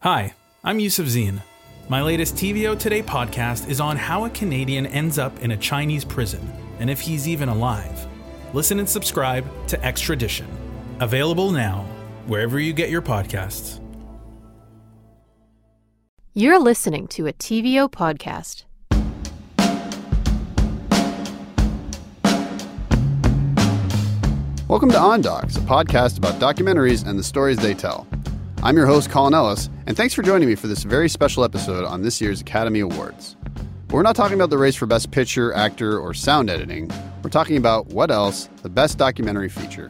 Hi, I'm Yusuf Zine. My latest TVO Today podcast is on how a Canadian ends up in a Chinese prison and if he's even alive. Listen and subscribe to Extradition. Available now, wherever you get your podcasts. You're listening to a TVO podcast. Welcome to On Docs, a podcast about documentaries and the stories they tell. I'm your host, Colin Ellis, and thanks for joining me for this very special episode on this year's Academy Awards. But we're not talking about the race for Best Picture, Actor, or Sound Editing. We're talking about what else? The Best Documentary Feature.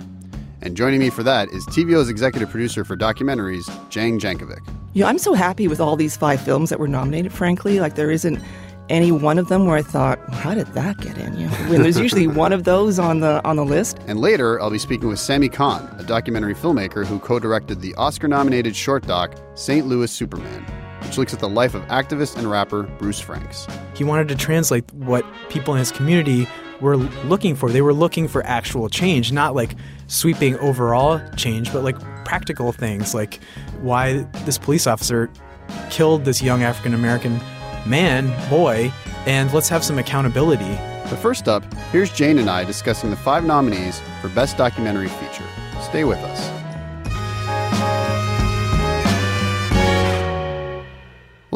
And joining me for that is TVO's executive producer for documentaries, Jane Jankovic. Yeah, I'm so happy with all these five films that were nominated, frankly. Like, there isn't any one of them where I thought, how did that get in? You know, when there's usually one of those on the on the list. And later, I'll be speaking with Sami Khan, a documentary filmmaker who co-directed the Oscar-nominated short doc St. Louis Superman, which looks at the life of activist and rapper Bruce Franks. He wanted to translate what people in his community were looking for. They were looking for actual change, not like sweeping overall change, but like practical things, like why this police officer killed this young African American man, boy, and let's have some accountability. But first up, here's Jane and I discussing the five nominees for Best Documentary Feature. Stay with us.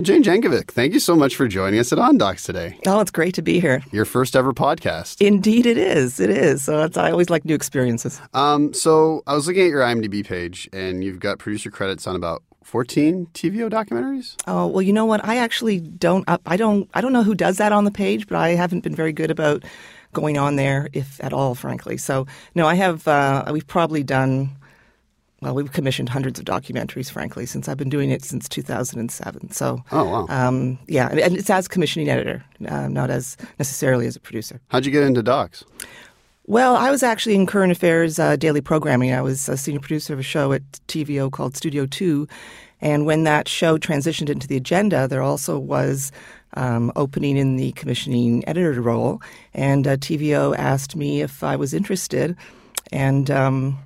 Well, Jane Jankovic, thank you so much for joining us at On Docs today. Oh, it's great to be here. Your first ever podcast. Indeed, it is. It is. So it's, I always like new experiences. Um, so I was looking at your IMDb page, and you've got producer credits on about 14 TVO documentaries. Oh well, you know what? I actually don't. I don't. I don't know who does that on the page, but I haven't been very good about going on there, if at all, frankly. So no, I have. Uh, we've probably done. Well, we've commissioned hundreds of documentaries, frankly, since I've been doing it since 2007. So, Oh, wow. um, yeah, and, and it's as commissioning editor, uh, not as necessarily as a producer. How'd you get into docs? Well, I was actually in current affairs uh, daily programming. I was a senior producer of a show at TVO called Studio Two, and when that show transitioned into the agenda, there also was um, opening in the commissioning editor role, and uh, TVO asked me if I was interested, and um,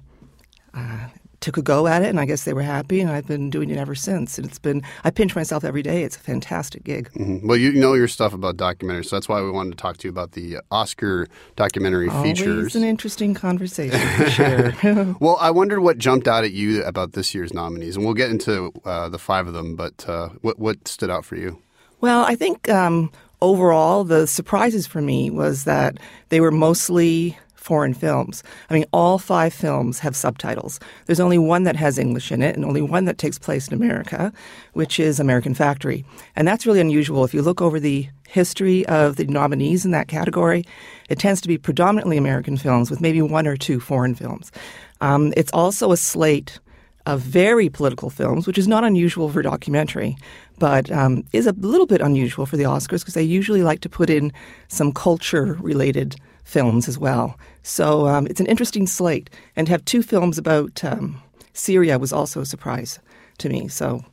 uh, took a go at it, and I guess they were happy, and I've been doing it ever since. And it's been I pinch myself every day. It's a fantastic gig. Mhm. Well, you know your stuff about documentaries, so that's why we wanted to talk to you about the Oscar documentary Always features. an interesting conversation for sure. Well, I wondered what jumped out at you about this year's nominees, and we'll get into uh, the five of them. But uh, what what stood out for you? Well, I think um, overall, the surprises for me was that they were mostly foreign films. I mean, all five films have subtitles. There's only one that has English in it, and only one that takes place in America, which is American Factory. And that's really unusual. If you look over the history of the nominees in that category, it tends to be predominantly American films with maybe one or two foreign films. Um, it's also a slate of very political films, which is not unusual for documentary, but um, is a little bit unusual for the Oscars because they usually like to put in some culture related films as well. So um, it's an interesting slate. And to have two films about um, Syria was also a surprise to me. So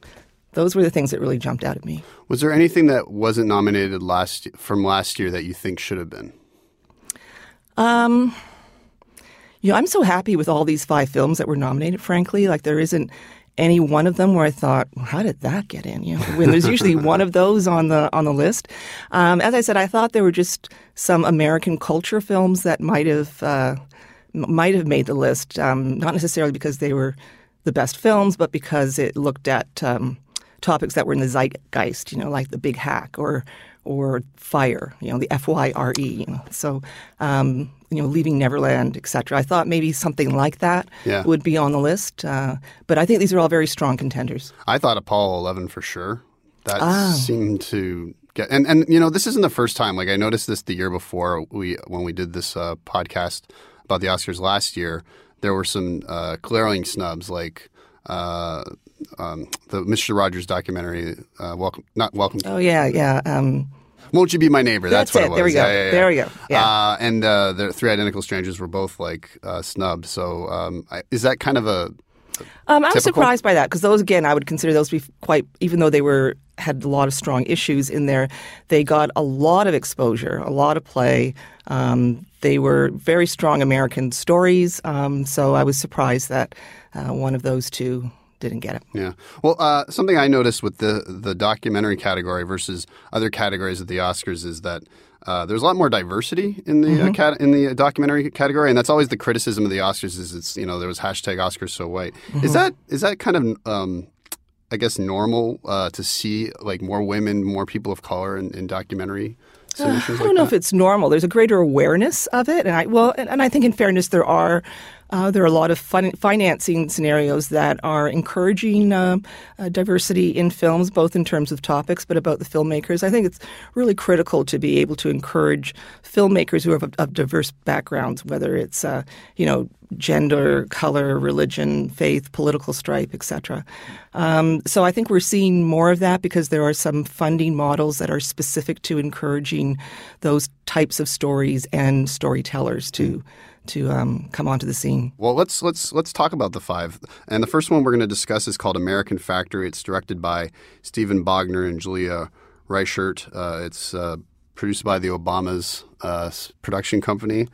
those were the things that really jumped out at me. Was there anything that wasn't nominated last from last year that you think should have been? Um, you know, I'm so happy with all these five films that were nominated, frankly. Like, there isn't any one of them where I thought, well, how did that get in? You know, when there's usually one of those on the on the list. Um, as I said, I thought there were just some American culture films that might have uh, might have made the list, um, not necessarily because they were the best films, but because it looked at um, topics that were in the zeitgeist. You know, like the Big Hack or or Fyre. You know, the F Y R E. You know, so. Um, you know, leaving Neverland, etc. I thought maybe something like that Yeah. would be on the list, uh, but I think these are all very strong contenders. I thought Apollo 11 for sure. That Oh. seemed to get and and you know this isn't the first time. Like I noticed this the year before we when we did this uh, podcast about the Oscars last year. There were some uh, glaring snubs like. Uh, um, the Mr. Rogers documentary, uh, welcome, not welcome. Oh yeah, yeah. Um, Won't you be my neighbor? That's, That's what it. it was. There we go. Yeah, yeah, yeah. There we go. Yeah. Uh, and uh, the three identical strangers were both like uh, snubbed. So um, I, is that kind of a Um, I was Typical? surprised by that because those, again, I would consider those to be quite, even though they were had a lot of strong issues in there, they got a lot of exposure, a lot of play. Um, they were very strong American stories, um, so I was surprised that uh, one of those two didn't get it. Yeah. Well, uh, something I noticed with the the documentary category versus other categories at the Oscars is that uh, there's a lot more diversity in the Mm-hmm. uh, cat- in the documentary category, and that's always the criticism of the Oscars. Is it's you know there was hashtag Oscars so white. Mm-hmm. Is that is that kind of um, I guess normal uh, to see like more women, more people of color in, in documentary submissions? I don't know if it's normal. There's a greater awareness of it, and I well, and, and I think in fairness, there are uh, there are a lot of fin- financing scenarios that are encouraging uh, uh, diversity in films, both in terms of topics, but about the filmmakers. I think it's really critical to be able to encourage filmmakers who have of diverse backgrounds, whether it's uh, you know gender, color, religion, faith, political stripe, etc. Um, so I think we're seeing more of that because there are some funding models that are specific to encouraging those types of stories and storytellers to to um, come onto the scene. Well, let's let's let's talk about the five. And the first one we're going to discuss is called American Factory. It's directed by Steven Bognar and Julia Reichert. Uh, it's uh, produced by the Obamas uh, production company.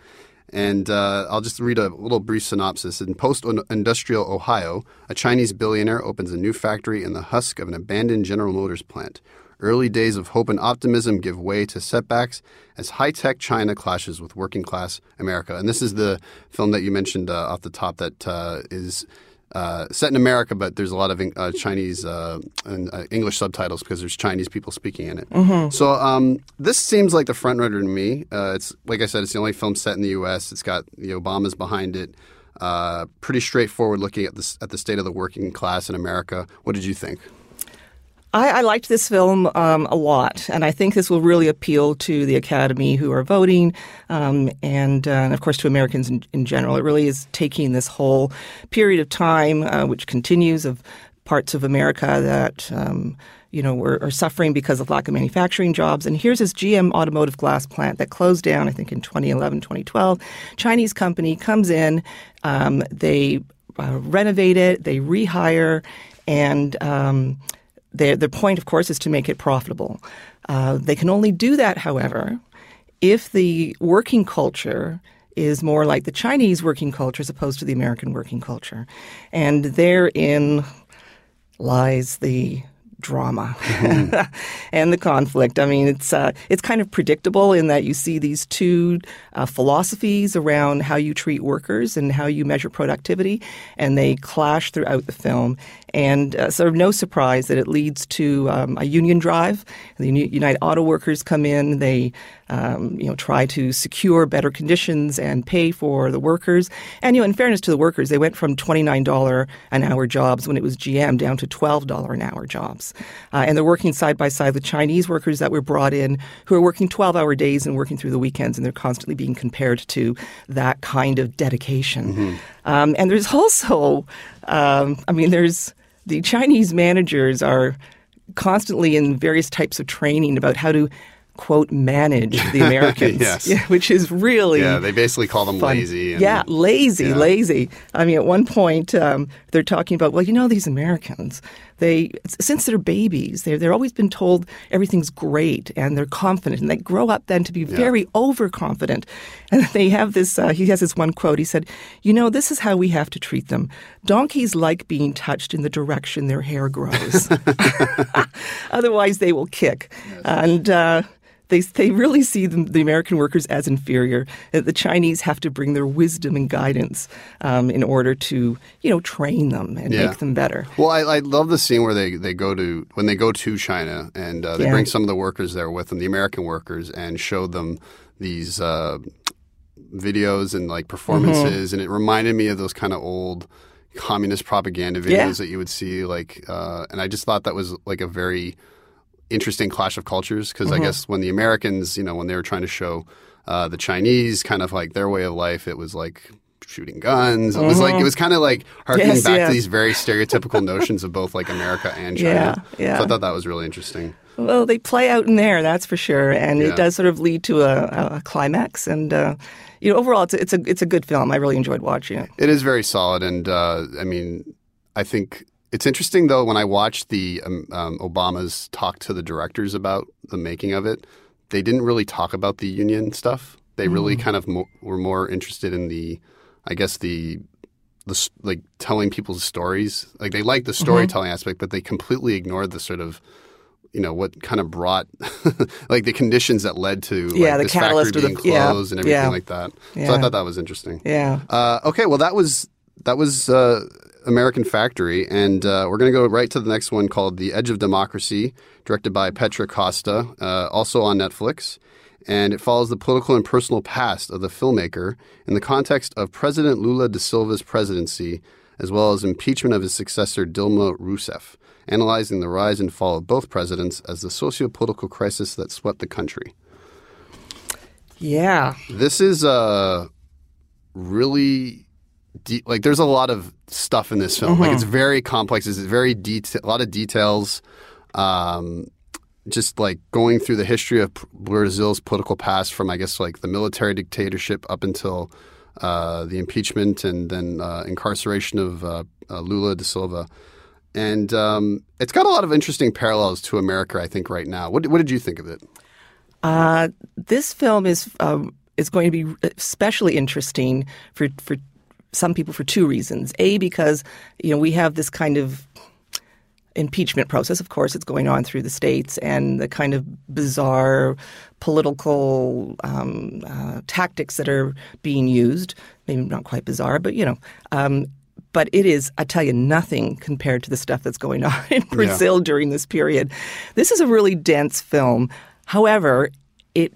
And uh, I'll just read a little brief synopsis. In post industrial Ohio, a Chinese billionaire opens a new factory in the husk of an abandoned General Motors plant. Early days of hope and optimism give way to setbacks as high tech China clashes with working class America. And this is the film that you mentioned uh, off the top that uh, is uh, set in America, but there's a lot of uh, Chinese uh, and uh, English subtitles because there's Chinese people speaking in it. So um, this seems like the front runner to me. Uh, it's like I said, it's the only film set in the U.S. It's got the Obamas behind it. Uh, pretty straightforward looking at the at the state of the working class in America. What did you think? I, I liked this film um, a lot, and I think this will really appeal to the Academy who are voting, um, and, uh, and of course to Americans in, in, general. It really is taking this whole period of time, uh, which continues, of parts of America that. Um, you know, were, are suffering because of lack of manufacturing jobs. And here's this GM automotive glass plant that closed down, I think, in 2011, 2012. Chinese company comes in, um, they uh, renovate it, they rehire, and um, their, their point, of course, is to make it profitable. Uh, they can only do that, however, if the working culture is more like the Chinese working culture as opposed to the American working culture. And therein lies the drama mm-hmm. and the conflict. I mean, it's uh, it's kind of predictable in that you see these two uh, philosophies around how you treat workers and how you measure productivity, and they clash throughout the film. And uh, sort of no surprise that it leads to um, a union drive. The United Auto Workers come in. They um, you know try to secure better conditions and pay for the workers. And you know, in fairness to the workers, they went from twenty nine dollar an hour jobs when it was GM down to twelve dollar an hour jobs. Uh, and they're working side by side with Chinese workers that were brought in who are working 12 hour days and working through the weekends, and they're constantly being compared to that kind of dedication. Mm-hmm. Um, and there's also, um, I mean, there's the Chinese managers are constantly in various types of training about how to quote manage the Americans, yes. yeah, which is really yeah. They basically call them fun. lazy. And, yeah, lazy, yeah. lazy. I mean, at one point um, they're talking about, well, you know, these Americans, they since they're babies, they they're always been told everything's great and they're confident, and they grow up then to be very overconfident. And they have this. Uh, he has this one quote. He said, "You know, this is how we have to treat them. Donkeys like being touched in the direction their hair grows. Otherwise, they will kick." Yes. And uh, they they really see the, the, American workers as inferior. The Chinese have to bring their wisdom and guidance um, in order to you know train them and yeah. make them better. Well, I, I, love the scene where they, they go to when they go to China and uh, they Yeah. bring some of the workers there with them, the American workers, and show them these uh, videos and like performances, and it reminded me of those kind of old communist propaganda videos Yeah. that you would see. Like, uh, and I just thought that was like a very interesting clash of cultures because I guess when the Americans, you know, when they were trying to show uh, the Chinese kind of like their way of life, it was like shooting guns. It was like it was kind of like harkening Yes, back yeah. to these very stereotypical notions of both like America and China. Yeah, yeah. So I thought that was really interesting. Well, they play out in there, that's for sure, and Yeah. it does sort of lead to a, a climax. And uh, you know, overall, it's a, it's a it's a good film. I really enjoyed watching it. It is very solid, and uh, I mean, I think it's interesting though when I watched the um, um, Obamas talk to the directors about the making of it. They didn't really talk about the union stuff. They really kind of mo- were more interested in the, I guess the the like telling people's stories. Like they like the storytelling aspect, but they completely ignored the sort of you know what kind of brought like the conditions that led to Yeah, like, the this catalyst factory or the- being yeah, closed and everything yeah. like that. So I thought that was interesting. Yeah. Uh, okay, well that was that was uh, American Factory, and uh, we're going to go right to the next one called The Edge of Democracy, directed by Petra Costa, uh, also on Netflix. And it follows the political and personal past of the filmmaker in the context of President Lula da Silva's presidency, as well as impeachment of his successor Dilma Rousseff, analyzing the rise and fall of both presidents as the socio-political crisis that swept the country. Yeah. This is uh, really de- like there's a lot of stuff in this film. Like it's very complex. It's very detail, a lot of details. Um, just like going through the history of Brazil's political past from I guess like the military dictatorship up until uh, the impeachment and then uh, incarceration of uh, uh, Lula da Silva. And um, it's got a lot of interesting parallels to America, I think, right now. What, what did you think of it? Uh, this film is um, is going to be especially interesting for for some people for two reasons. A, because you know we have this kind of impeachment process. Of course, it's going on through the states, and the kind of bizarre political um, uh, tactics that are being used. Maybe not quite bizarre, but you know. Um, but it is, I tell you, nothing compared to the stuff that's going on in Brazil during this period. This is a really dense film. However, it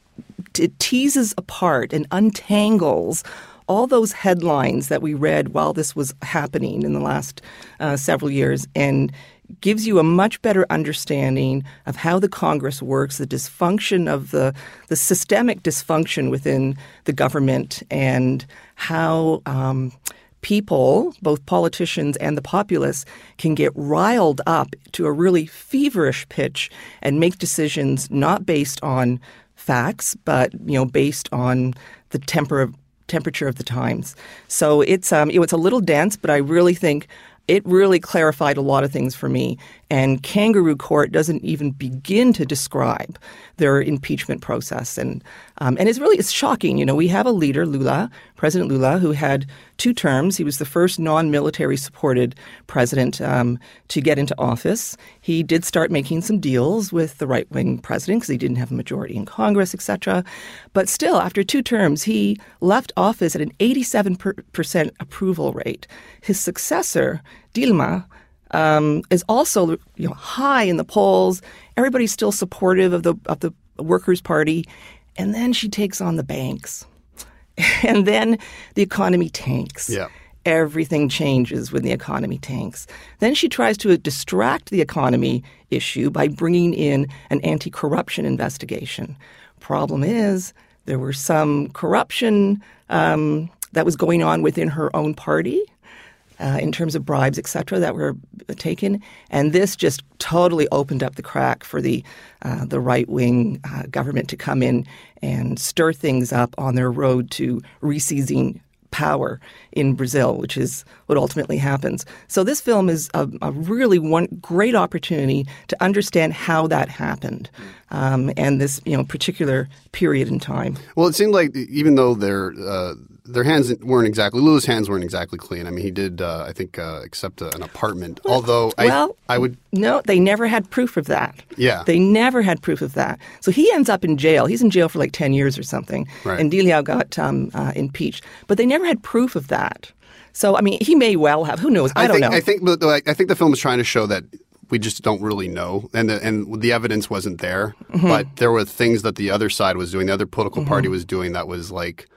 it teases apart and untangles all those headlines that we read while this was happening in the last uh, several years and gives you a much better understanding of how the Congress works, the dysfunction of the the systemic dysfunction within the government, and how. Um, people, both politicians and the populace, can get riled up to a really feverish pitch and make decisions not based on facts, but you know, based on the temper of, temperature of the times. So it's um, it's a little dense, but I really think it really clarified a lot of things for me. And Kangaroo Court doesn't even begin to describe their impeachment process, and um, and it's really it's shocking. You know, we have a leader, Lula, President Lula, who had two terms. He was the first non-military supported president um, to get into office. He did start making some deals with the right-wing president because he didn't have a majority in Congress, etc. But still, after two terms, he left office at an 87 percent approval rate. His successor, Dilma, um, is also you know high in the polls. Everybody's still supportive of the of the Workers' Party, and then she takes on the banks, and then the economy tanks. Yeah. Everything changes when the economy tanks. Then she tries to distract the economy issue by bringing in an anti-corruption investigation. Problem is, there were some corruption um, that was going on within her own party uh, in terms of bribes, et cetera, that were taken. And this just totally opened up the crack for the, uh, the right wing uh, government to come in and stir things up on their road to reseizing power in Brazil, which is what ultimately happens. So this film is a, a really one great opportunity to understand how that happened, um, and this you know particular period in time. Well, it seemed like even though their uh, their hands weren't exactly Lula's hands weren't exactly clean. I mean, he did uh, I think uh, accept a, an apartment. Although well, I I would No, they never had proof of that. Yeah. They never had proof of that. So he ends up in jail. He's in jail for like 10 years or something. Right. And Diliao got um, uh, impeached. But they never had proof of that. So, I mean, he may well have. Who knows? I, don't think, know. I think like, I think the film is trying to show that we just don't really know, and the, and the evidence wasn't there. Mm-hmm. But there were things that the other side was doing, the other political party Mm-hmm. was doing that was like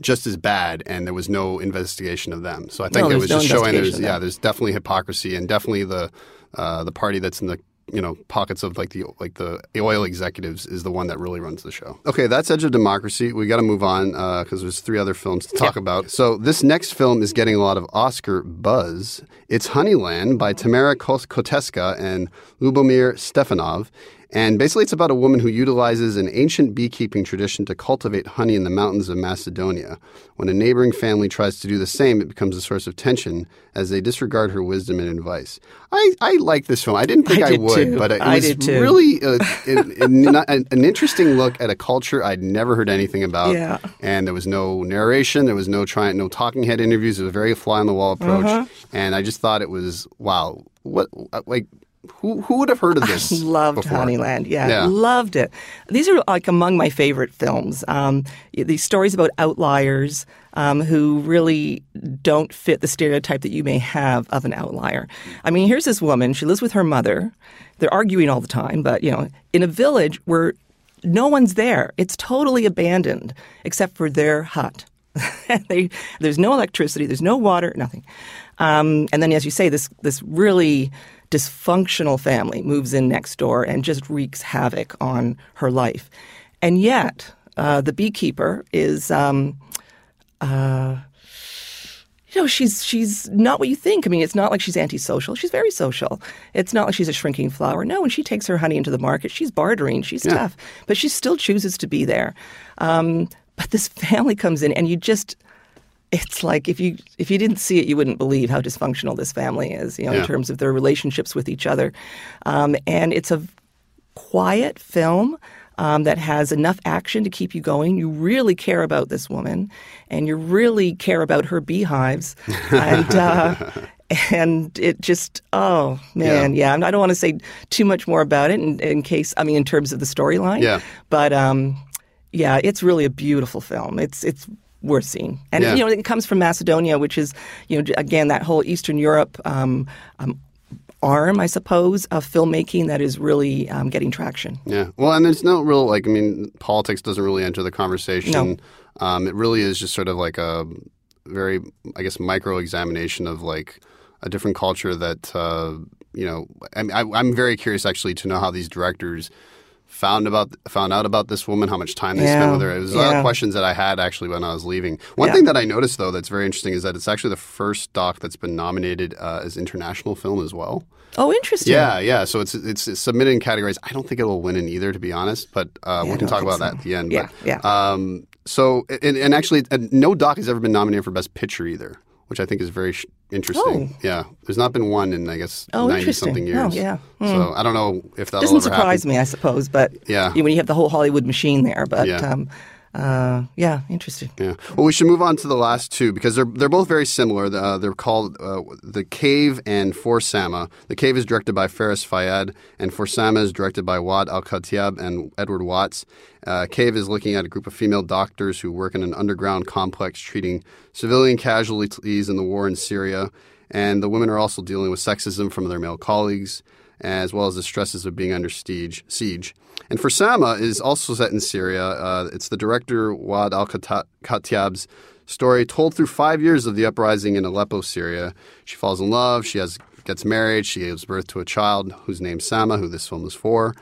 just as bad, and there was no investigation of them. So I think No, it was no just showing there's yeah, there's definitely hypocrisy, and definitely the uh, the party that's in the you know pockets of like the like the oil executives is the one that really runs the show. Okay, that's Edge of Democracy. We got to move on because there's three other films to talk about. So this next film is getting a lot of Oscar buzz. It's Honeyland by Tamara Kotevska and Ljubomir Stefanov. And basically, it's about a woman who utilizes an ancient beekeeping tradition to cultivate honey in the mountains of Macedonia. When a neighboring family tries to do the same, it becomes a source of tension as they disregard her wisdom and advice. I, I like this film. I didn't think I I, would, too. but it I was really uh, an, an, an interesting look at a culture I'd never heard anything about. Yeah. And there was no narration, there was no trying, no talking head interviews. It was a very fly on the wall approach, Uh-huh. and I just thought it was wow. What like who who would have heard of this? Loved before? Honeyland. Yeah, Yeah. loved it. These are like among my favorite films. Um, these stories about outliers um, who really don't fit the stereotype that you may have of an outlier. I mean, here's this woman. She lives with her mother. They're arguing all the time, but you know, in a village where no one's there. It's totally abandoned except for their hut. they, there's no electricity, there's no water, nothing. Um, and then, as you say, this this really dysfunctional family moves in next door and just wreaks havoc on her life. And yet, uh, the beekeeper is. Um, uh, you know, she's she's not what you think. I mean, it's not like she's antisocial. She's very social. It's not like she's a shrinking flower. No, when she takes her honey into the market, she's bartering. She's Yeah. tough, but she still chooses to be there. Um, but this family comes in, and you just. It's like if you if you didn't see it, you wouldn't believe how dysfunctional this family is. You know, Yeah. in terms of their relationships with each other, um, and it's a quiet film um, that has enough action to keep you going. You really care about this woman, and you really care about her beehives, and uh, and it just oh man, yeah. I don't want to say too much more about it in, in case I mean in terms of the storyline. Yeah. but um, yeah, it's really a beautiful film. It's it's worth seeing, and Yeah. you know it comes from Macedonia, which is you know again that whole Eastern Europe. Um, um, arm, I suppose, of filmmaking that is really um, getting traction. Yeah. Well, and there's no real like I mean, politics doesn't really enter the conversation. No. Um, it really is just sort of like a very, I guess, micro examination of like a different culture that uh, you know. I, I'm very curious actually to know how these directors found about found out about this woman, how much time they spent with her. It was a lot of questions that I had actually when I was leaving. One Yeah. thing that I noticed though that's very interesting is that it's actually the first doc that's been nominated uh, as international film as well. Oh, interesting. Yeah, yeah. So it's, it's it's submitted in categories. I don't think it will win in either, to be honest. But uh, we can talk about that at the end. Yeah, but, yeah. Um, so and, and actually, uh, no doc has ever been nominated for best picture either, which I think is very sh- interesting. Oh. Yeah, there's not been one in I guess Oh, ninety something Oh, years. yeah. So I don't know if that'll Doesn't ever surprise happen. me, I suppose, but Yeah. when you have the whole Hollywood machine there. But Yeah. um, uh, yeah, interesting. Yeah. Well, we should move on to the last two because they're they're both very similar. Uh, they're called uh, the Cave and For Sama. The Cave is directed by Feras Fayyad, and For Sama is directed by Waad al-Kateab and Edward Watts. Uh, Cave is looking at a group of female doctors who work in an underground complex treating civilian casualties in the war in Syria, and the women are also dealing with sexism from their male colleagues, as well as the stresses of being under siege. siege. And for Sama is also set in Syria. Uh, it's the director Waad al-Kateab's story told through five years of the uprising in Aleppo, Syria. She falls in love. She has gets married. She gives birth to a child who's named Sama, who this film is for.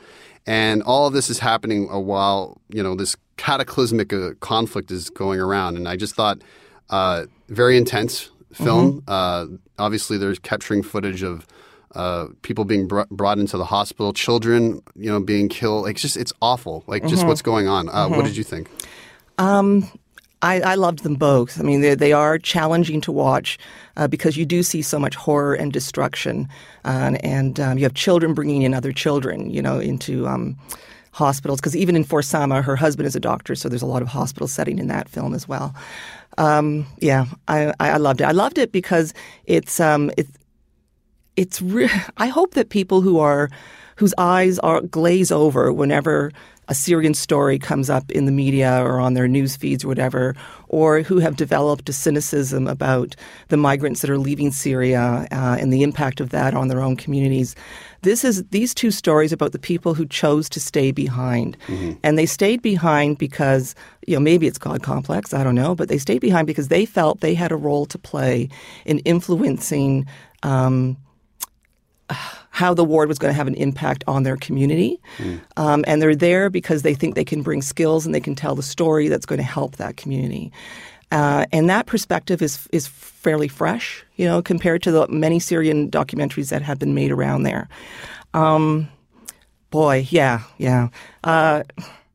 And all of this is happening while you know this cataclysmic uh, conflict is going around. And I just thought uh, very intense film. Uh, obviously, they're capturing footage of uh, people being br- brought into the hospital, children, you know, being killed. Like, it's just it's awful. Like, just what's going on. Uh, What did you think? I, I loved them both. I mean, they, they are challenging to watch uh, because you do see so much horror and destruction, uh, and um, you have children bringing in other children, you know, into um, hospitals. Because even in For Sama, her husband is a doctor, so there's a lot of hospital setting in that film as well. Um, yeah, I, I I loved it. I loved it because it's um, it's it's re- I hope that people who are whose eyes are glaze over whenever a Syrian story comes up in the media or on their news feeds or whatever, or who have developed a cynicism about the migrants that are leaving Syria uh, and the impact of that on their own communities. This is these two stories about the people who chose to stay behind, and they stayed behind because you know maybe it's God complex, I don't know, but they stayed behind because they felt they had a role to play in influencing. Um, how the ward was going to have an impact on their community. Um, and they're there because they think they can bring skills and they can tell the story that's going to help that community. Uh, and that perspective is is fairly fresh, you know, compared to the many Syrian documentaries that have been made around there. Um, Boy, yeah, yeah. Uh,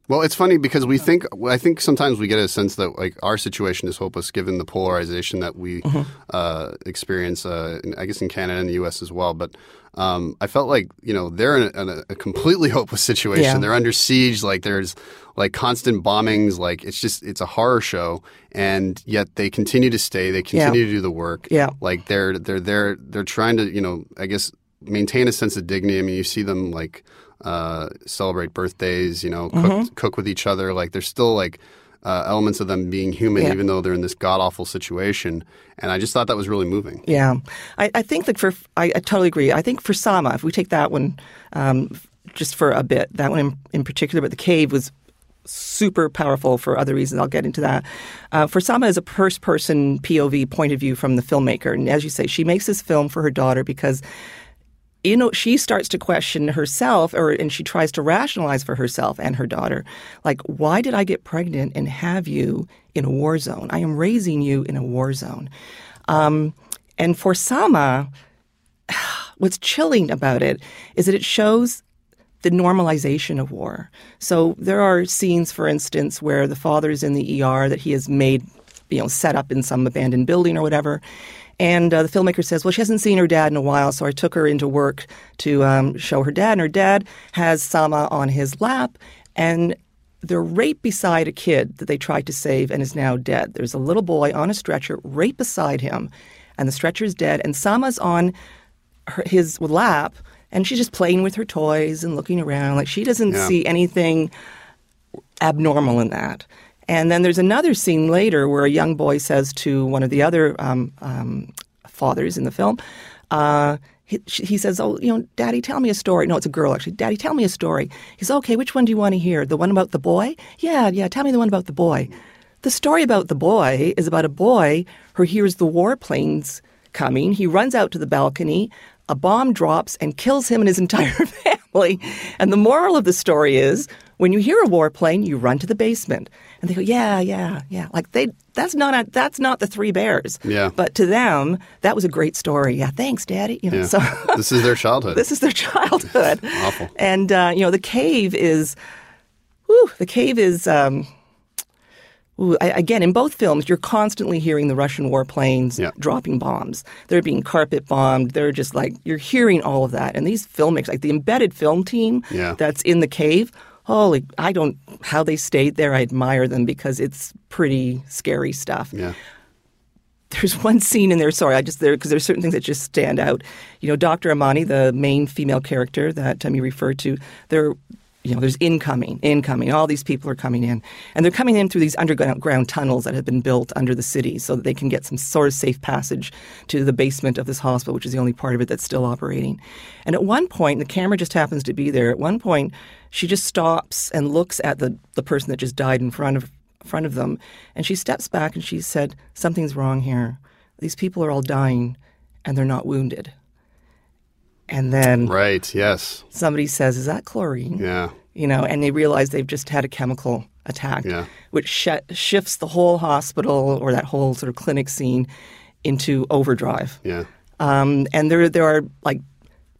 Well, it's funny because we think I think sometimes we get a sense that like our situation is hopeless given the polarization that we Mm-hmm. uh, experience. Uh, in, I guess in Canada and the U.S. as well, but. Um, I felt like you know they're in a, in a, completely hopeless situation. Yeah. They're under siege. Like there's like constant bombings. Like it's just it's a horror show, and yet they continue to stay. They continue to do the work. Yeah. Like they're they're they're they're trying to you know I guess maintain a sense of dignity. I mean, you see them like uh, celebrate birthdays, you know, cook, Mm-hmm. cook with each other. Like there's still like uh, elements of them being human, Yeah. even though they're in this god awful situation. And I just thought that was really moving. Yeah, I, I think that for I, I totally agree. I think for Sama, if we take that one um, just for a bit, that one in, in particular, but the cave was super powerful for other reasons. I'll get into that. Uh, for Sama is a first person POV point of view from the filmmaker, and as you say, she makes this film for her daughter because you know she starts to question herself or and she tries to rationalize for herself and her daughter like why did i get pregnant and have you in a war zone i am raising you in a war zone um, and for sama what's chilling about it is that it shows the normalization of war. So there are scenes, for instance, where the father is in the ER that he has made, you know, set up in some abandoned building or whatever. And uh, the filmmaker says, well, she hasn't seen her dad in a while, so I took her into work to um, show her dad. And her dad has Sama on his lap, and they're right beside a kid that they tried to save and is now dead. There's a little boy on a stretcher right beside him, and the stretcher is dead, and Sama's on her, his lap, and she's just playing with her toys and looking around. Like she doesn't Yeah. see anything abnormal in that. And then there's another scene later where a young boy says to one of the other um, um, fathers in the film, uh, he, he says, "Oh, you know, Daddy, tell me a story." No, it's a girl actually. Daddy, tell me a story. He's okay. Which one do you want to hear? The one about the boy? Yeah, yeah. Tell me the one about the boy. The story about the boy is about a boy who hears the warplanes coming. He runs out to the balcony. A bomb drops and kills him and his entire family. And the moral of the story is when you hear a warplane, you run to the basement. And they go, yeah, yeah, yeah. Like they, that's not a, that's not the Three Bears. Yeah. But to them, that was a great story. Yeah, thanks, Daddy. You know, Yeah. so this is their childhood. this is their childhood. Awful. And uh, you know, the cave is, whew, the cave is. Um, ooh, I, again, in both films, you're constantly hearing the Russian warplanes Yeah. dropping bombs. They're being carpet bombed. They're just like you're hearing all of that. And these filmmakers, like the embedded film team Yeah. that's in the cave. Holy, I don't how they stayed there. I admire them because it's pretty scary stuff yeah. there's one scene in there. Sorry, I just there because there's certain things that just stand out. You know, Dr. Amani, the main female character that um, you refer to, there, you know, there's incoming, incoming. All these people are coming in, and they're coming in through these underground tunnels that have been built under the city, so that they can get some sort of safe passage to the basement of this hospital, which is the only part of it that's still operating. And at one point, the camera just happens to be there. At one point, she just stops and looks at the the person that just died in front of front of them. And she steps back and she said, Something's wrong here. These people are all dying and they're not wounded. And then Right. Yes. somebody says, Is that chlorine? Yeah. You know, and they realize they've just had a chemical attack, Yeah. which sh- shifts the whole hospital or that whole sort of clinic scene into overdrive. Yeah. Um, and there, there are like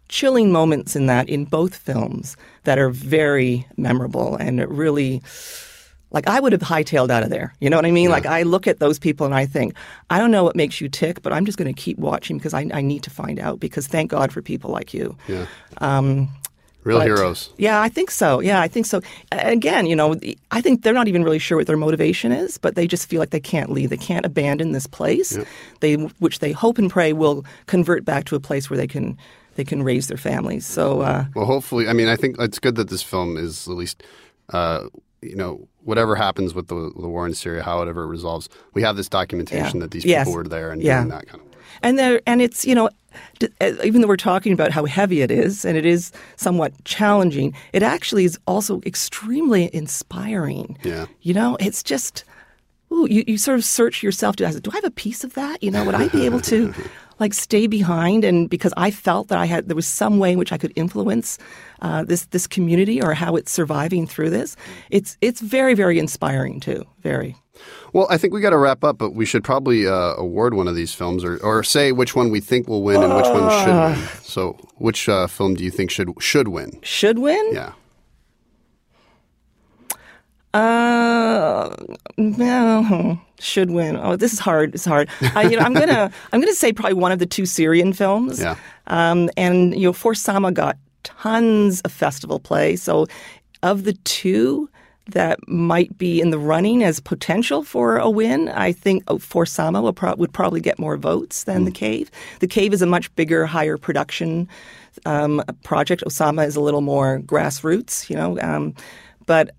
chilling moments in that in both films that are very memorable and it really like I would have hightailed out of there. You know what I mean? Like I look at those people and I think, I don't know what makes you tick, but I'm just going to keep watching because I, I need to find out. Because thank God for people like you. Yeah. Um, Real but- heroes. Yeah, I think so. Yeah, I think so. Again, you know, I think they're not even really sure what their motivation is, but they just feel like they can't leave. They can't abandon this place. They, which they hope and pray will convert back to a place where they can they can raise their families. So uh, Well, hopefully, I mean, I think it's good that this film is at least, uh, you know, whatever happens with the, the war in Syria, however it resolves, we have this documentation Yeah. that these Yes. people were there and Yeah. doing that kind of work. and there and it's you know uh, even though we're talking about how heavy it is and it is somewhat challenging it actually is also extremely inspiring Yeah. you know it's just ooh, you, you sort of search yourself do I, do I have a piece of that you know would i be able to like stay behind and because i felt that i had there was some way in which i could influence uh, this this community or how it's surviving through this it's it's very very inspiring too very Well, I think we got to wrap up, but we should probably uh, award one of these films, or, or say which one we think will win and which one should win. So, which uh, film do you think should should win? Should win? Yeah. Uh, no, should win. Oh, this is hard. It's hard. I, you know, I'm gonna I'm gonna say probably one of the two Syrian films. Yeah. Um, and you know, For Sama got tons of festival play. So, of the two that might be in the running as potential for a win, I think oh, For Sama will pro- would probably get more votes than The Cave. The Cave is a much bigger, higher production um, project. Osama is a little more grassroots, you know. Um, but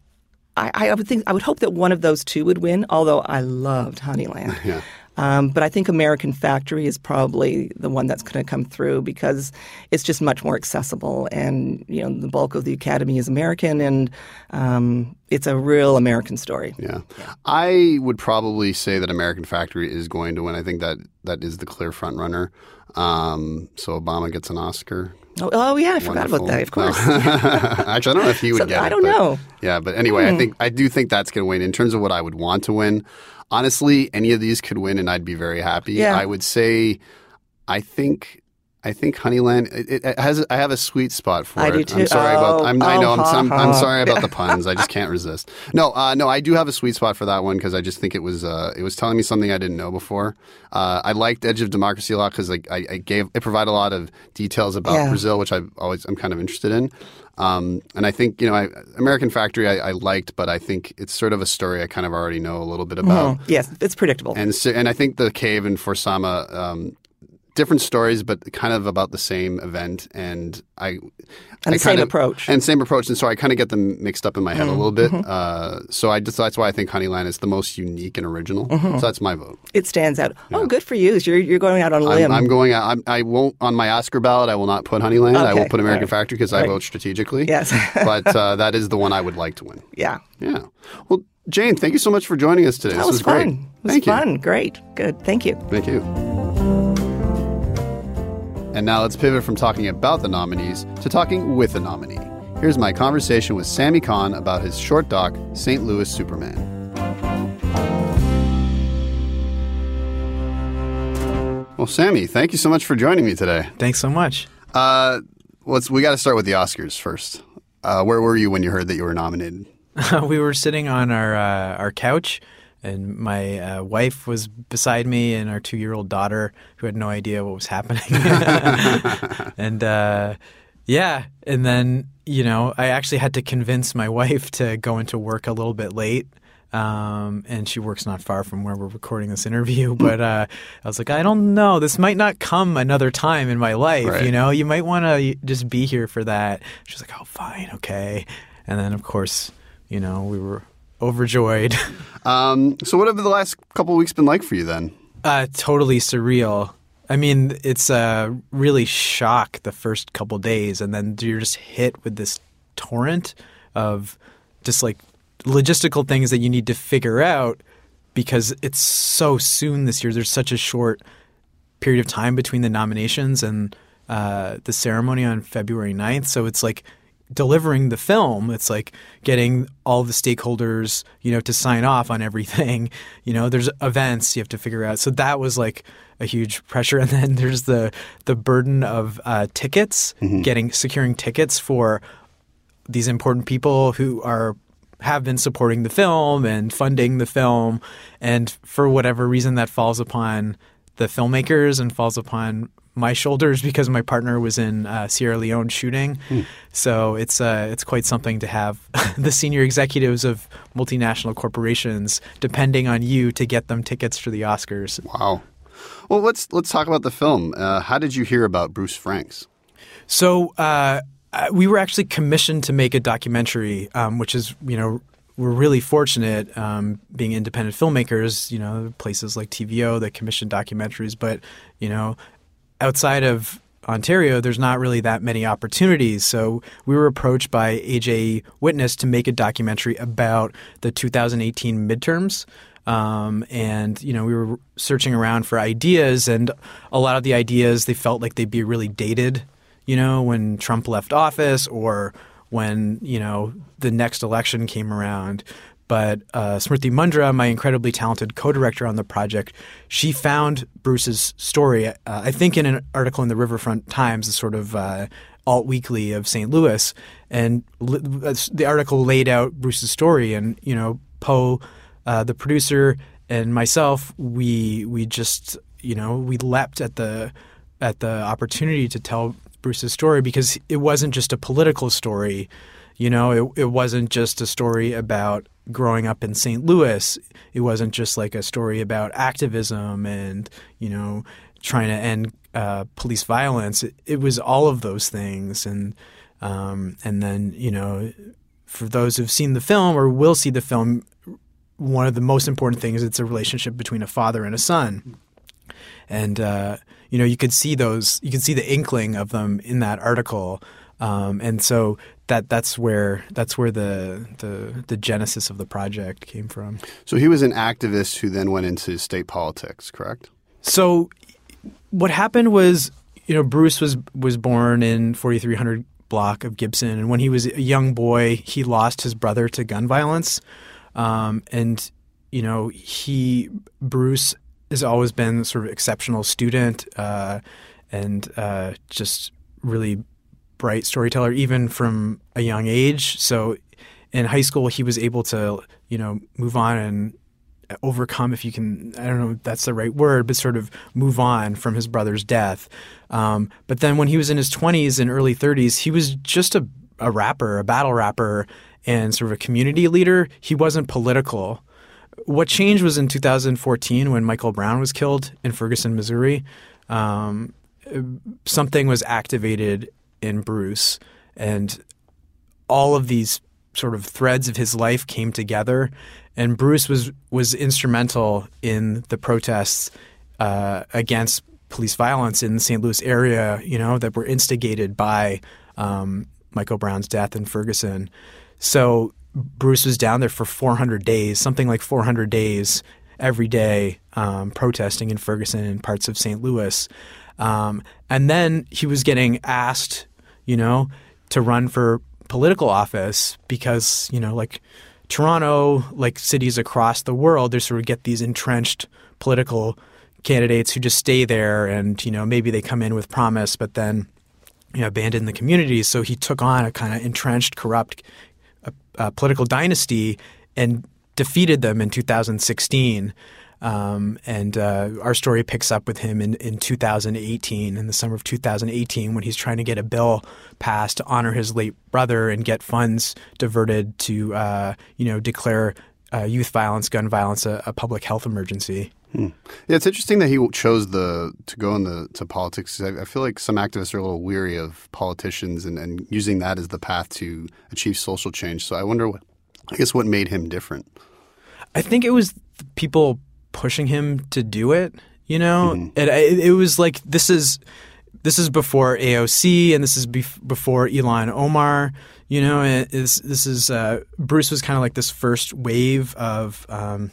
I, I would think I would hope that one of those two would win. Although I loved Honeyland. Yeah. Um, but I think American Factory is probably the one that's going to come through because it's just much more accessible, and you know the bulk of the Academy is American, and um, it's a real American story. Yeah. I would probably say that American Factory is going to win. I think that that is the clear front runner. Um, so Obama gets an Oscar. Oh, oh yeah, I forgot about that. Of course. No. Actually, I don't know if he would So, get it. I don't know. Yeah, but anyway, I think I do think that's going to win. In terms of what I would want to win, honestly, any of these could win, and I'd be very happy. Yeah. I would say, I think. I think Honeyland it, it has. I have a sweet spot for I it. do I'm sorry about. Oh, I'm, I oh, know. I'm, ha, I'm, I'm sorry about the puns. I just can't resist. No, uh, no. I do have a sweet spot for that one because I just think it was. Uh, it was telling me something I didn't know before. Uh, I liked Edge of Democracy a lot because like I, I gave it provided a lot of details about Yeah. Brazil, which I always I'm kind of interested in. Um, and I think you know, I, American Factory I, I liked, but I think it's sort of a story I kind of already know a little bit about. yes, it's predictable. And so, and I think the cave and For Sama, um, different stories, but kind of about the same event. And I And I the same of- approach. and same approach. And so I kind of get them mixed up in my head a Mm-hmm. little bit. Uh, so I just that's why I think Honeyland is the most unique and original. Mm-hmm. So that's my vote. it stands out. Oh, good for you. You're you're going out on a limb. I'm, I'm going. out- I'm, I won't on my Oscar ballot. I will not put Honeyland. I will put American right. Factory because I vote strategically. Yes. but uh, that is the one I would like to win. yeah. Yeah. Well, Jane, thank you so much for joining us today. That this was, great. fun. It was thank you. fun. Great. Good. Thank you. Thank you. And now let's pivot from talking about the nominees to talking with a nominee. Here's my conversation with Sami Khan about his short doc, St. Louis Superman. Well, Sami, thank you so much for joining me today. Thanks so much. Uh, let's we got to start with the Oscars first. Uh, where were you when you heard that you were nominated? we were sitting on our uh, our couch, and my uh, wife was beside me, and our two year old daughter, who had no idea what was happening. and uh, yeah, and then you know, I actually had to convince my wife to go into work a little bit late. Um, and she works not far from where we're recording this interview. But uh, I was like, I don't know. This might not come another time in my life. Right. You know, you might want to just be here for that. She's like, oh, fine, okay. And then, of course, you know, we were overjoyed. Um, so, what have the last couple weeks been like for you then? uh, totally surreal. I mean, it's uh, really shock the first couple days, and then you're just hit with this torrent of just like logistical things that you need to figure out because it's so soon this year. There's such a short period of time between the nominations and uh, the ceremony on February 9th. So it's like delivering the film. It's like getting all the stakeholders, you know, to sign off on everything. You know, there's events you have to figure out. So that was like a huge pressure. And then there's the the burden of uh, tickets, getting securing tickets for these important people who are have been supporting the film and funding the film and for whatever reason that falls upon the filmmakers and falls upon my shoulders because my partner was in uh, Sierra Leone shooting. So it's uh, it's quite something to have the senior executives of multinational corporations depending on you to get them tickets for the Oscars. Wow. Well, let's let's talk about the film. Uh, how did you hear about Bruce Franks? So uh, uh, we were actually commissioned to make a documentary, um, which is you know we're really fortunate um, being independent filmmakers. You know places like TVO that commission documentaries, but you know outside of Ontario, there's not really that many opportunities. So we were approached by AJ Witness to make a documentary about the 2018 midterms. Um, and you know we were searching around for ideas, and a lot of the ideas they felt like they'd be really dated. You know, when Trump left office, or when you know the next election came around. But uh, Smriti Mundhra, my incredibly talented co-director on the project, she found Bruce's story. Uh, I think in an article in the Riverfront Times, a sort of uh, alt weekly of St. Louis, and li- the article laid out Bruce's story. And you know, Poh, uh, the producer, and myself, we we just you know we leapt at the at the opportunity to tell Bruce's story because it wasn't just a political story. You know, it, it wasn't just a story about growing up in St. Louis. It wasn't just like a story about activism and, you know, trying to end uh, police violence. It, it, was all of those things. And, um, and then, you know, for those who've seen the film or will see the film, one of the most important things it's a relationship between a father and a son. And, uh, you know, you could see those, you could see the inkling of them in that article. Um, and so that that's where that's where the, the the genesis of the project came from. So he was an activist who then went into state politics, correct? So what happened was, you know, Bruce was was born in 4300 block of Gibson, and when he was a young boy, he lost his brother to gun violence, um, and you know, he Bruce has always been sort of exceptional student uh, and uh, just really bright storyteller, even from a young age. So in high school, he was able to, you know, move on and overcome, if you can, I don't know if that's the right word, but sort of move on from his brother's death. Um, but then when he was in his 20s and early 30s, he was just a, a rapper, a battle rapper, and sort of a community leader. He wasn't political. What changed was in 2014 when Michael Brown was killed in Ferguson, Missouri. Um, something was activated in Bruce, and all of these sort of threads of his life came together. And Bruce was was instrumental in the protests uh, against police violence in the St. Louis area. You know that were instigated by um, Michael Brown's death in Ferguson. So Bruce was down there for 400 days, something like 400 days every day, um, protesting in Ferguson and parts of St. Louis. Um, and then he was getting asked, you know, to run for political office because, you know, like Toronto, like cities across the world, they sort of get these entrenched political candidates who just stay there and, you know, maybe they come in with promise, but then, you know, abandon the community. So he took on a kind of entrenched, corrupt uh, political dynasty and defeated them in 2016. Um, and uh, our story picks up with him in, in 2018, in the summer of 2018, when he's trying to get a bill passed to honor his late brother and get funds diverted to, uh, you know, declare uh, youth violence, gun violence a, a public health emergency. Hmm. Yeah, it's interesting that he chose the to go into politics. I, I, feel like some activists are a little weary of politicians and, and using that as the path to achieve social change. So I wonder what, I guess, what made him different. I think it was people pushing him to do it. You know, mm-hmm. it, it, it was like this is this is before AOC and this is bef- before Ilhan Omar. You know, this this is uh, Bruce was kind of like this first wave of. Um,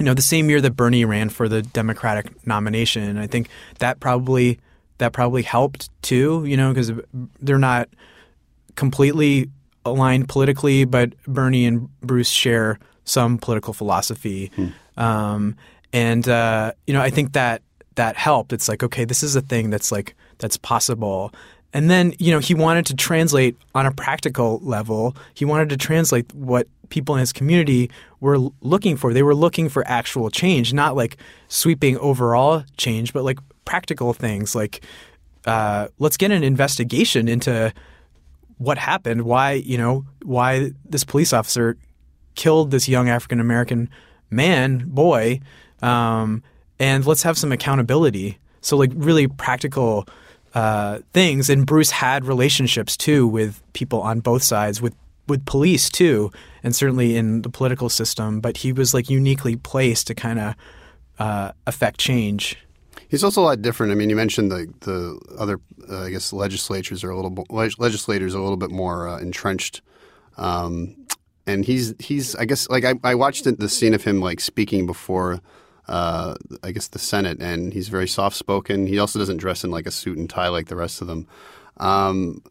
you know, the same year that Bernie ran for the Democratic nomination, I think that probably that probably helped too. You know, because they're not completely aligned politically, but Bernie and Bruce share some political philosophy, hmm. Um, and uh, you know, I think that that helped. It's like, okay, this is a thing that's like that's possible. And then, you know, he wanted to translate on a practical level. He wanted to translate what people in his community were looking for. They were looking for actual change, not like sweeping overall change, but like practical things like uh, let's get an investigation into what happened, why, you know, why this police officer killed this young African American man, boy, um, and let's have some accountability. So, like, really practical uh, things. And Bruce had relationships too with people on both sides, with with police too, and certainly in the political system. But he was like uniquely placed to kind of uh, affect change. He's also a lot different. I mean, you mentioned the the other, uh, I guess, legislatures are a little legislators are a little bit more uh, entrenched. Um, and he's he's I guess like I, I watched the scene of him like speaking before uh, I guess the Senate, and he's very soft spoken. He also doesn't dress in like a suit and tie like the rest of them. Um,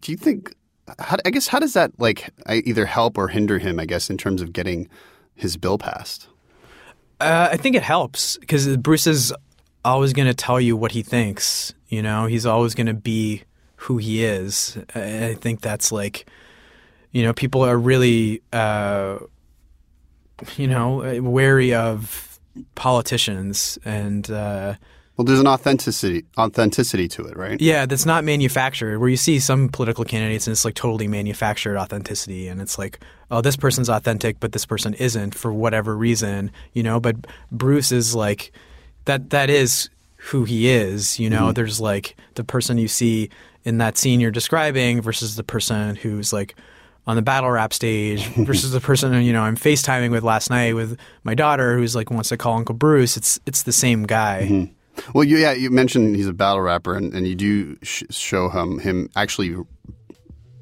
do you think? how, I guess how does that like either help or hinder him? I guess in terms of getting his bill passed. Uh, I think it helps because Bruce is always going to tell you what he thinks. You know, he's always going to be who he is. I think that's like, you know, people are really, uh, you know, wary of politicians and. Uh, well, there's an authenticity authenticity to it, right? Yeah, that's not manufactured. Where you see some political candidates and it's like totally manufactured authenticity, and it's like, oh, this person's authentic, but this person isn't for whatever reason, you know. But Bruce is like that. That is who he is, you know. Mm-hmm. There's like the person you see in that scene you're describing versus the person who's like on the battle rap stage versus the person you know I'm FaceTiming with last night with my daughter who's like wants to call Uncle Bruce. It's it's the same guy. Mm-hmm. Well, you, yeah, you mentioned he's a battle rapper, and, and you do sh- show him him actually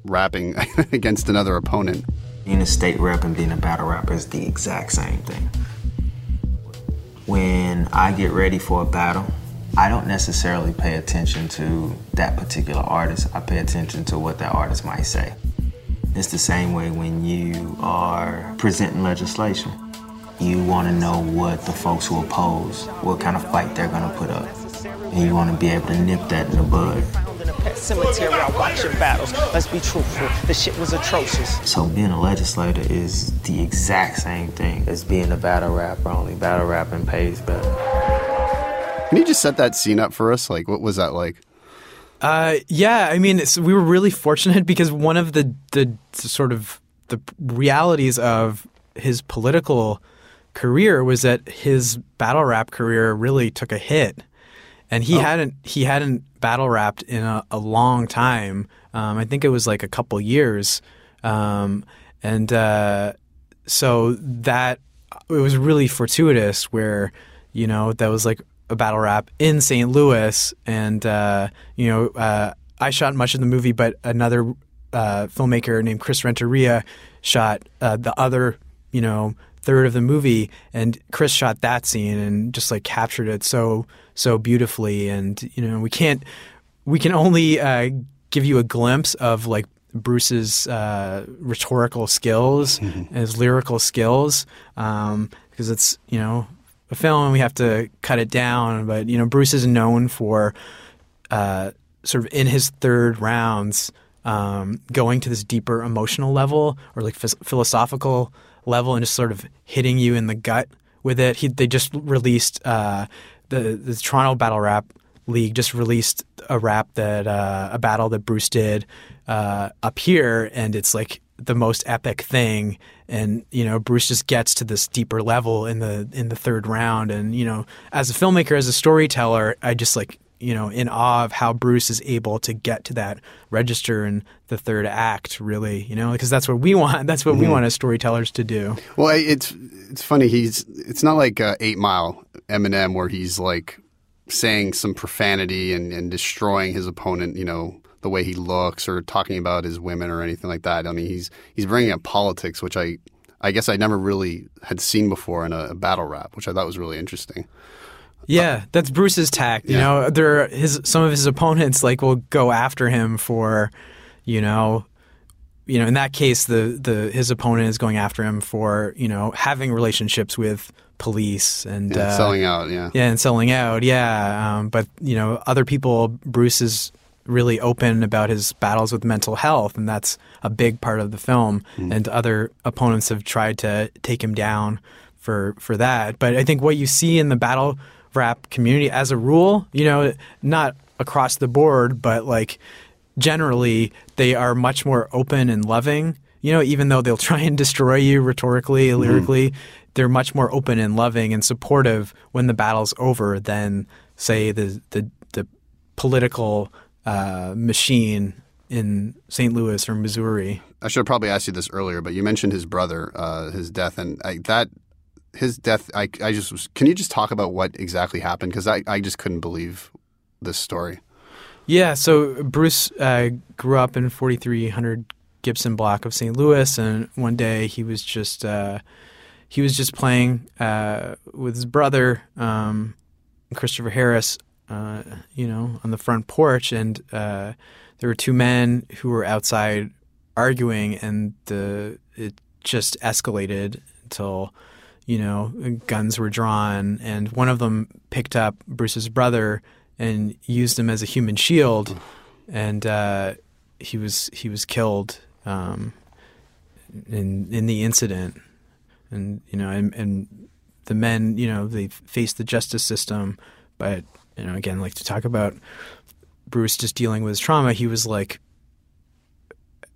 rapping against another opponent. Being a state rep and being a battle rapper is the exact same thing. When I get ready for a battle, I don't necessarily pay attention to that particular artist. I pay attention to what that artist might say. It's the same way when you are presenting legislation you want to know what the folks who oppose, what kind of fight they're going to put up. And you want to be able to nip that in the bud. Cemetery battles. Let's be truthful. The shit was atrocious. So being a legislator is the exact same thing as being a battle rapper. Only battle rapping pays better. Can you just set that scene up for us? Like, what was that like? Uh, yeah, I mean, we were really fortunate because one of the the sort of the realities of his political career was that his battle rap career really took a hit, and he oh. hadn't he hadn't battle rapped in a, a long time. Um, I think it was like a couple years, um, and uh, so that it was really fortuitous where you know that was like a battle rap in St. Louis, and uh, you know uh, I shot much of the movie, but another uh, filmmaker named Chris Renteria shot uh, the other you know third of the movie, and Chris shot that scene and just like captured it so so beautifully. And you know, we can't we can only uh, give you a glimpse of like Bruce's uh, rhetorical skills mm-hmm. his lyrical skills um, because it's you know a film we have to cut it down. But you know, Bruce is known for uh, sort of in his third rounds. Um, going to this deeper emotional level or like f- philosophical level and just sort of hitting you in the gut with it. He, they just released uh, the the Toronto Battle Rap League just released a rap that uh, a battle that Bruce did uh, up here, and it's like the most epic thing. And you know, Bruce just gets to this deeper level in the in the third round. And you know, as a filmmaker, as a storyteller, I just like you know, in awe of how Bruce is able to get to that register in the third act, really, you know, because that's what we want. That's what mm-hmm. we want as storytellers to do. Well, it's it's funny. He's it's not like uh, Eight Mile Eminem where he's like saying some profanity and, and destroying his opponent. You know, the way he looks or talking about his women or anything like that. I mean, he's he's bringing up politics, which I I guess I never really had seen before in a, a battle rap, which I thought was really interesting. Yeah, that's Bruce's tact. You yeah. know, there his some of his opponents like will go after him for, you know, you know, in that case, the the his opponent is going after him for you know having relationships with police and yeah, uh, selling out. Yeah, yeah, and selling out. Yeah, um, but you know, other people, Bruce is really open about his battles with mental health, and that's a big part of the film. Mm. And other opponents have tried to take him down for for that. But I think what you see in the battle rap community as a rule, you know, not across the board, but like generally they are much more open and loving. You know, even though they'll try and destroy you rhetorically, mm-hmm. lyrically, they're much more open and loving and supportive when the battle's over than say the the, the political uh, machine in St. Louis or Missouri. I should have probably asked you this earlier, but you mentioned his brother, uh, his death, and I, that his death, I, I just was, can you just talk about what exactly happened? Because I, I just couldn't believe this story. Yeah, so Bruce uh, grew up in 4300 Gibson block of St. Louis, and one day he was just uh, he was just playing uh, with his brother um, Christopher Harris, uh, you know, on the front porch, and uh, there were two men who were outside arguing, and the it just escalated until you know guns were drawn, and one of them picked up Bruce's brother and used him as a human shield, and uh, he was he was killed um, in in the incident, and you know, and, and the men, you know, they faced the justice system, but you know, again, like to talk about Bruce just dealing with his trauma, he was like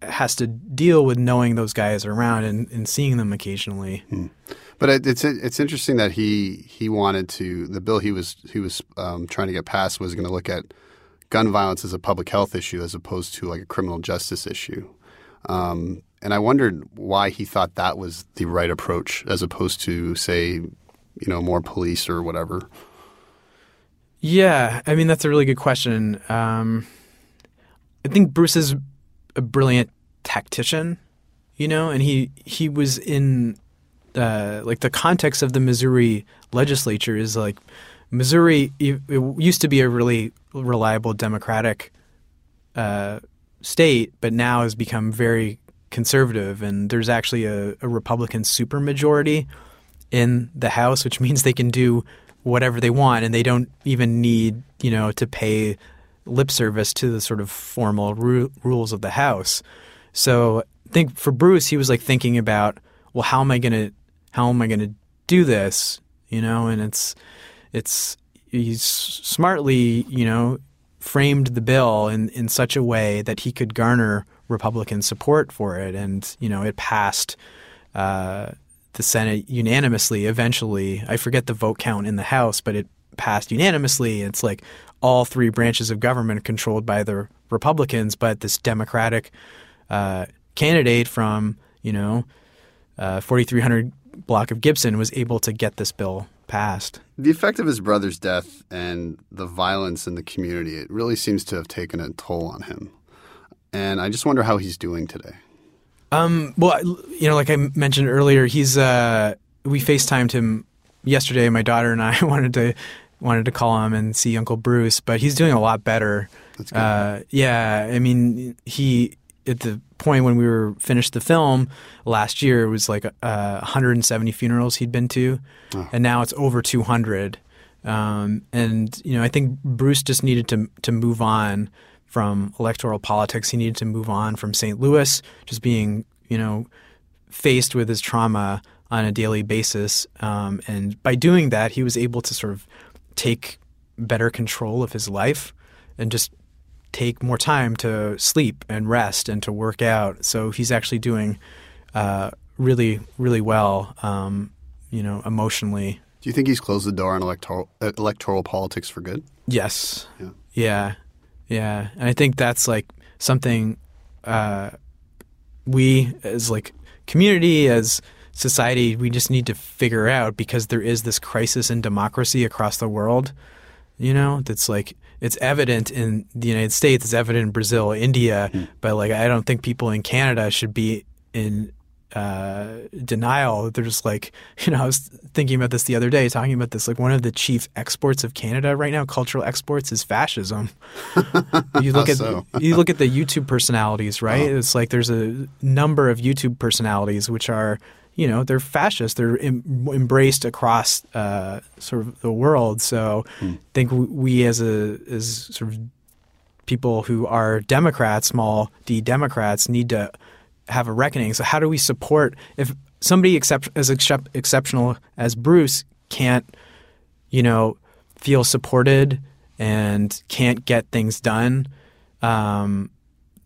has to deal with knowing those guys are around and, and seeing them occasionally. But it, it's it's interesting that he he wanted to the bill he was he was um, trying to get passed was going to look at gun violence as a public health issue as opposed to like a criminal justice issue. Um, and I wondered why he thought that was the right approach as opposed to say, you know, more police or whatever. Yeah, I mean that's a really good question. Um, I think Bruce is a brilliant tactician, you know, and he he was in uh, like the context of the Missouri legislature is like Missouri. It used to be a really reliable Democratic uh, state, but now has become very conservative, and there's actually a, a Republican supermajority in the House, which means they can do whatever they want, and they don't even need you know to pay lip service to the sort of formal ru- rules of the House. So I think for Bruce, he was like thinking about, well, how am I gonna how am I gonna do this? You know, and it's it's he's smartly you know framed the bill in in such a way that he could garner Republican support for it, and you know it passed. Uh, the Senate unanimously eventually. I forget the vote count in the House, but it passed unanimously. It's like all three branches of government controlled by the Republicans, but this Democratic uh, candidate from, you know, uh, 4300 block of Gibson was able to get this bill passed. The effect of his brother's death and the violence in the community, it really seems to have taken a toll on him. And I just wonder how he's doing today. Um, well, you know, like I mentioned earlier, he's uh, we FaceTimed him yesterday. My daughter and I wanted to wanted to call him and see Uncle Bruce, but he's doing a lot better. That's good. Uh, yeah, I mean, he at the point when we were finished the film last year, it was like uh, 170 funerals he'd been to, and now it's over 200. Um, and you know, I think Bruce just needed to to move on from electoral politics. He needed to move on from St. Louis, just being you know faced with his trauma on a daily basis. Um, and by doing that, he was able to sort of take better control of his life and just take more time to sleep and rest and to work out. So he's actually doing uh, really, really well, um, you know, emotionally. Do you think he's closed the door on electoral electoral politics for good? Yes. Yeah. Yeah. Yeah. And I think that's like something uh, we as like community, as society, we just need to figure out because there is this crisis in democracy across the world. You know, that's like it's evident in the United States, it's evident in Brazil, India, but like I don't think people in Canada should be in uh, denial. They're just like, you know, I was thinking about this the other day, talking about this. Like one of the chief exports of Canada right now, cultural exports, is fascism. you look at so? you look at the YouTube personalities, right? It's like there's a number of YouTube personalities which are, you know, they're fascist. They're em- embraced across uh, sort of the world. So I think we as a as sort of people who are Democrats, small d Democrats, need to have a reckoning. So how do we support if somebody except as excep- exceptional as Bruce can't, you know, feel supported and can't get things done? Um,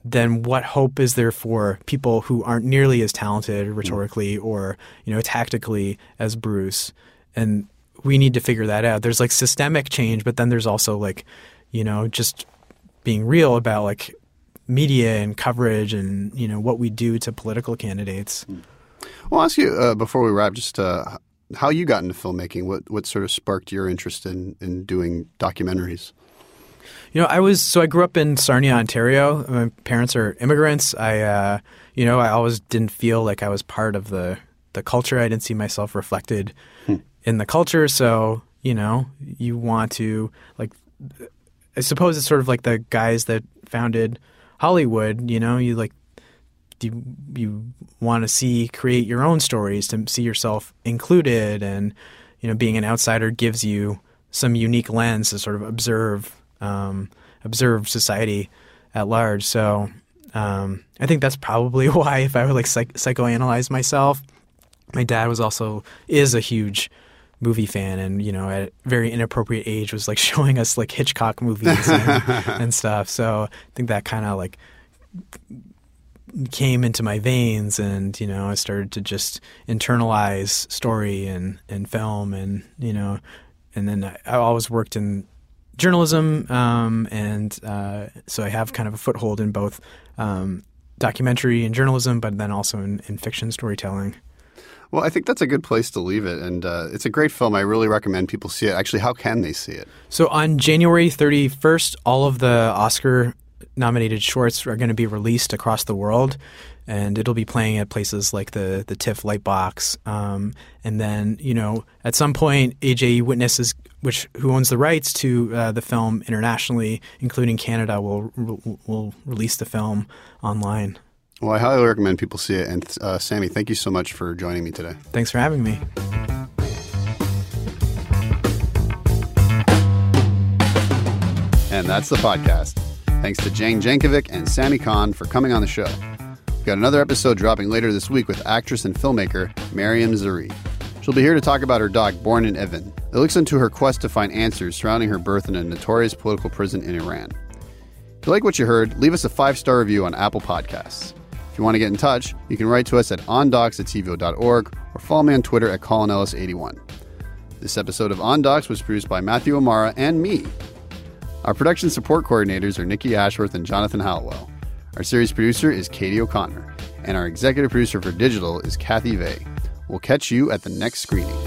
then what hope is there for people who aren't nearly as talented rhetorically or you know tactically as Bruce? And we need to figure that out. There's like systemic change, but then there's also like, you know, just being real about like media and coverage and you know what we do to political candidates. Well, I'll ask you uh, before we wrap, just uh, how you got into filmmaking. What what sort of sparked your interest in in doing documentaries? You know, I was so I grew up in Sarnia, Ontario. My parents are immigrants. I, uh, you know, I always didn't feel like I was part of the the culture. I didn't see myself reflected in the culture. So, you know, you want to like. I suppose it's sort of like the guys that founded Hollywood. You know, you like you you want to see create your own stories to see yourself included, and you know, being an outsider gives you some unique lens to sort of observe um, observe society at large. So um, I think that's probably why, if I would like psych- psychoanalyze myself, my dad was also is a huge movie fan and you know at a very inappropriate age was like showing us like hitchcock movies and, and stuff. So i think that kind of like came into my veins and you know i started to just internalize story and, and film and you know and then i, I always worked in journalism um, and uh, so i have kind of a foothold in both um, documentary and journalism but then also in, in fiction storytelling Well, I think that's a good place to leave it. And uh, it's a great film. I really recommend people see it. Actually, how can they see it? So on January 31st, all of the Oscar nominated shorts are going to be released across the world. And it'll be playing at places like the the TIFF Lightbox, um, and then you know at some point AJ Witnesses, which who owns the rights to uh, the film internationally, including Canada, will will release the film online. Well, I highly recommend people see it. And uh, Sami, thank you so much for joining me today. Thanks for having me. And that's the podcast. Thanks to Jane Jankovic and Sami Khan for coming on the show. We've got another episode dropping later this week with actress and filmmaker Maryam Zaree. She'll be here to talk about her dog, Born in Evin, It looks into her quest to find answers surrounding her birth in a notorious political prison in Iran. If you like what you heard, leave us a five star review on Apple Podcasts. If you want to get in touch, you can write to us at ondocs at tvo.org or follow me on Twitter at ColinEllis81. This episode of On Docs was produced by Matthew O'Mara and me. Our production support coordinators are Nikki Ashworth and Jonathan Howell. Our series producer is Katie O'Connor, and our executive producer for digital is Kathy Vay. We'll catch you at the next screening.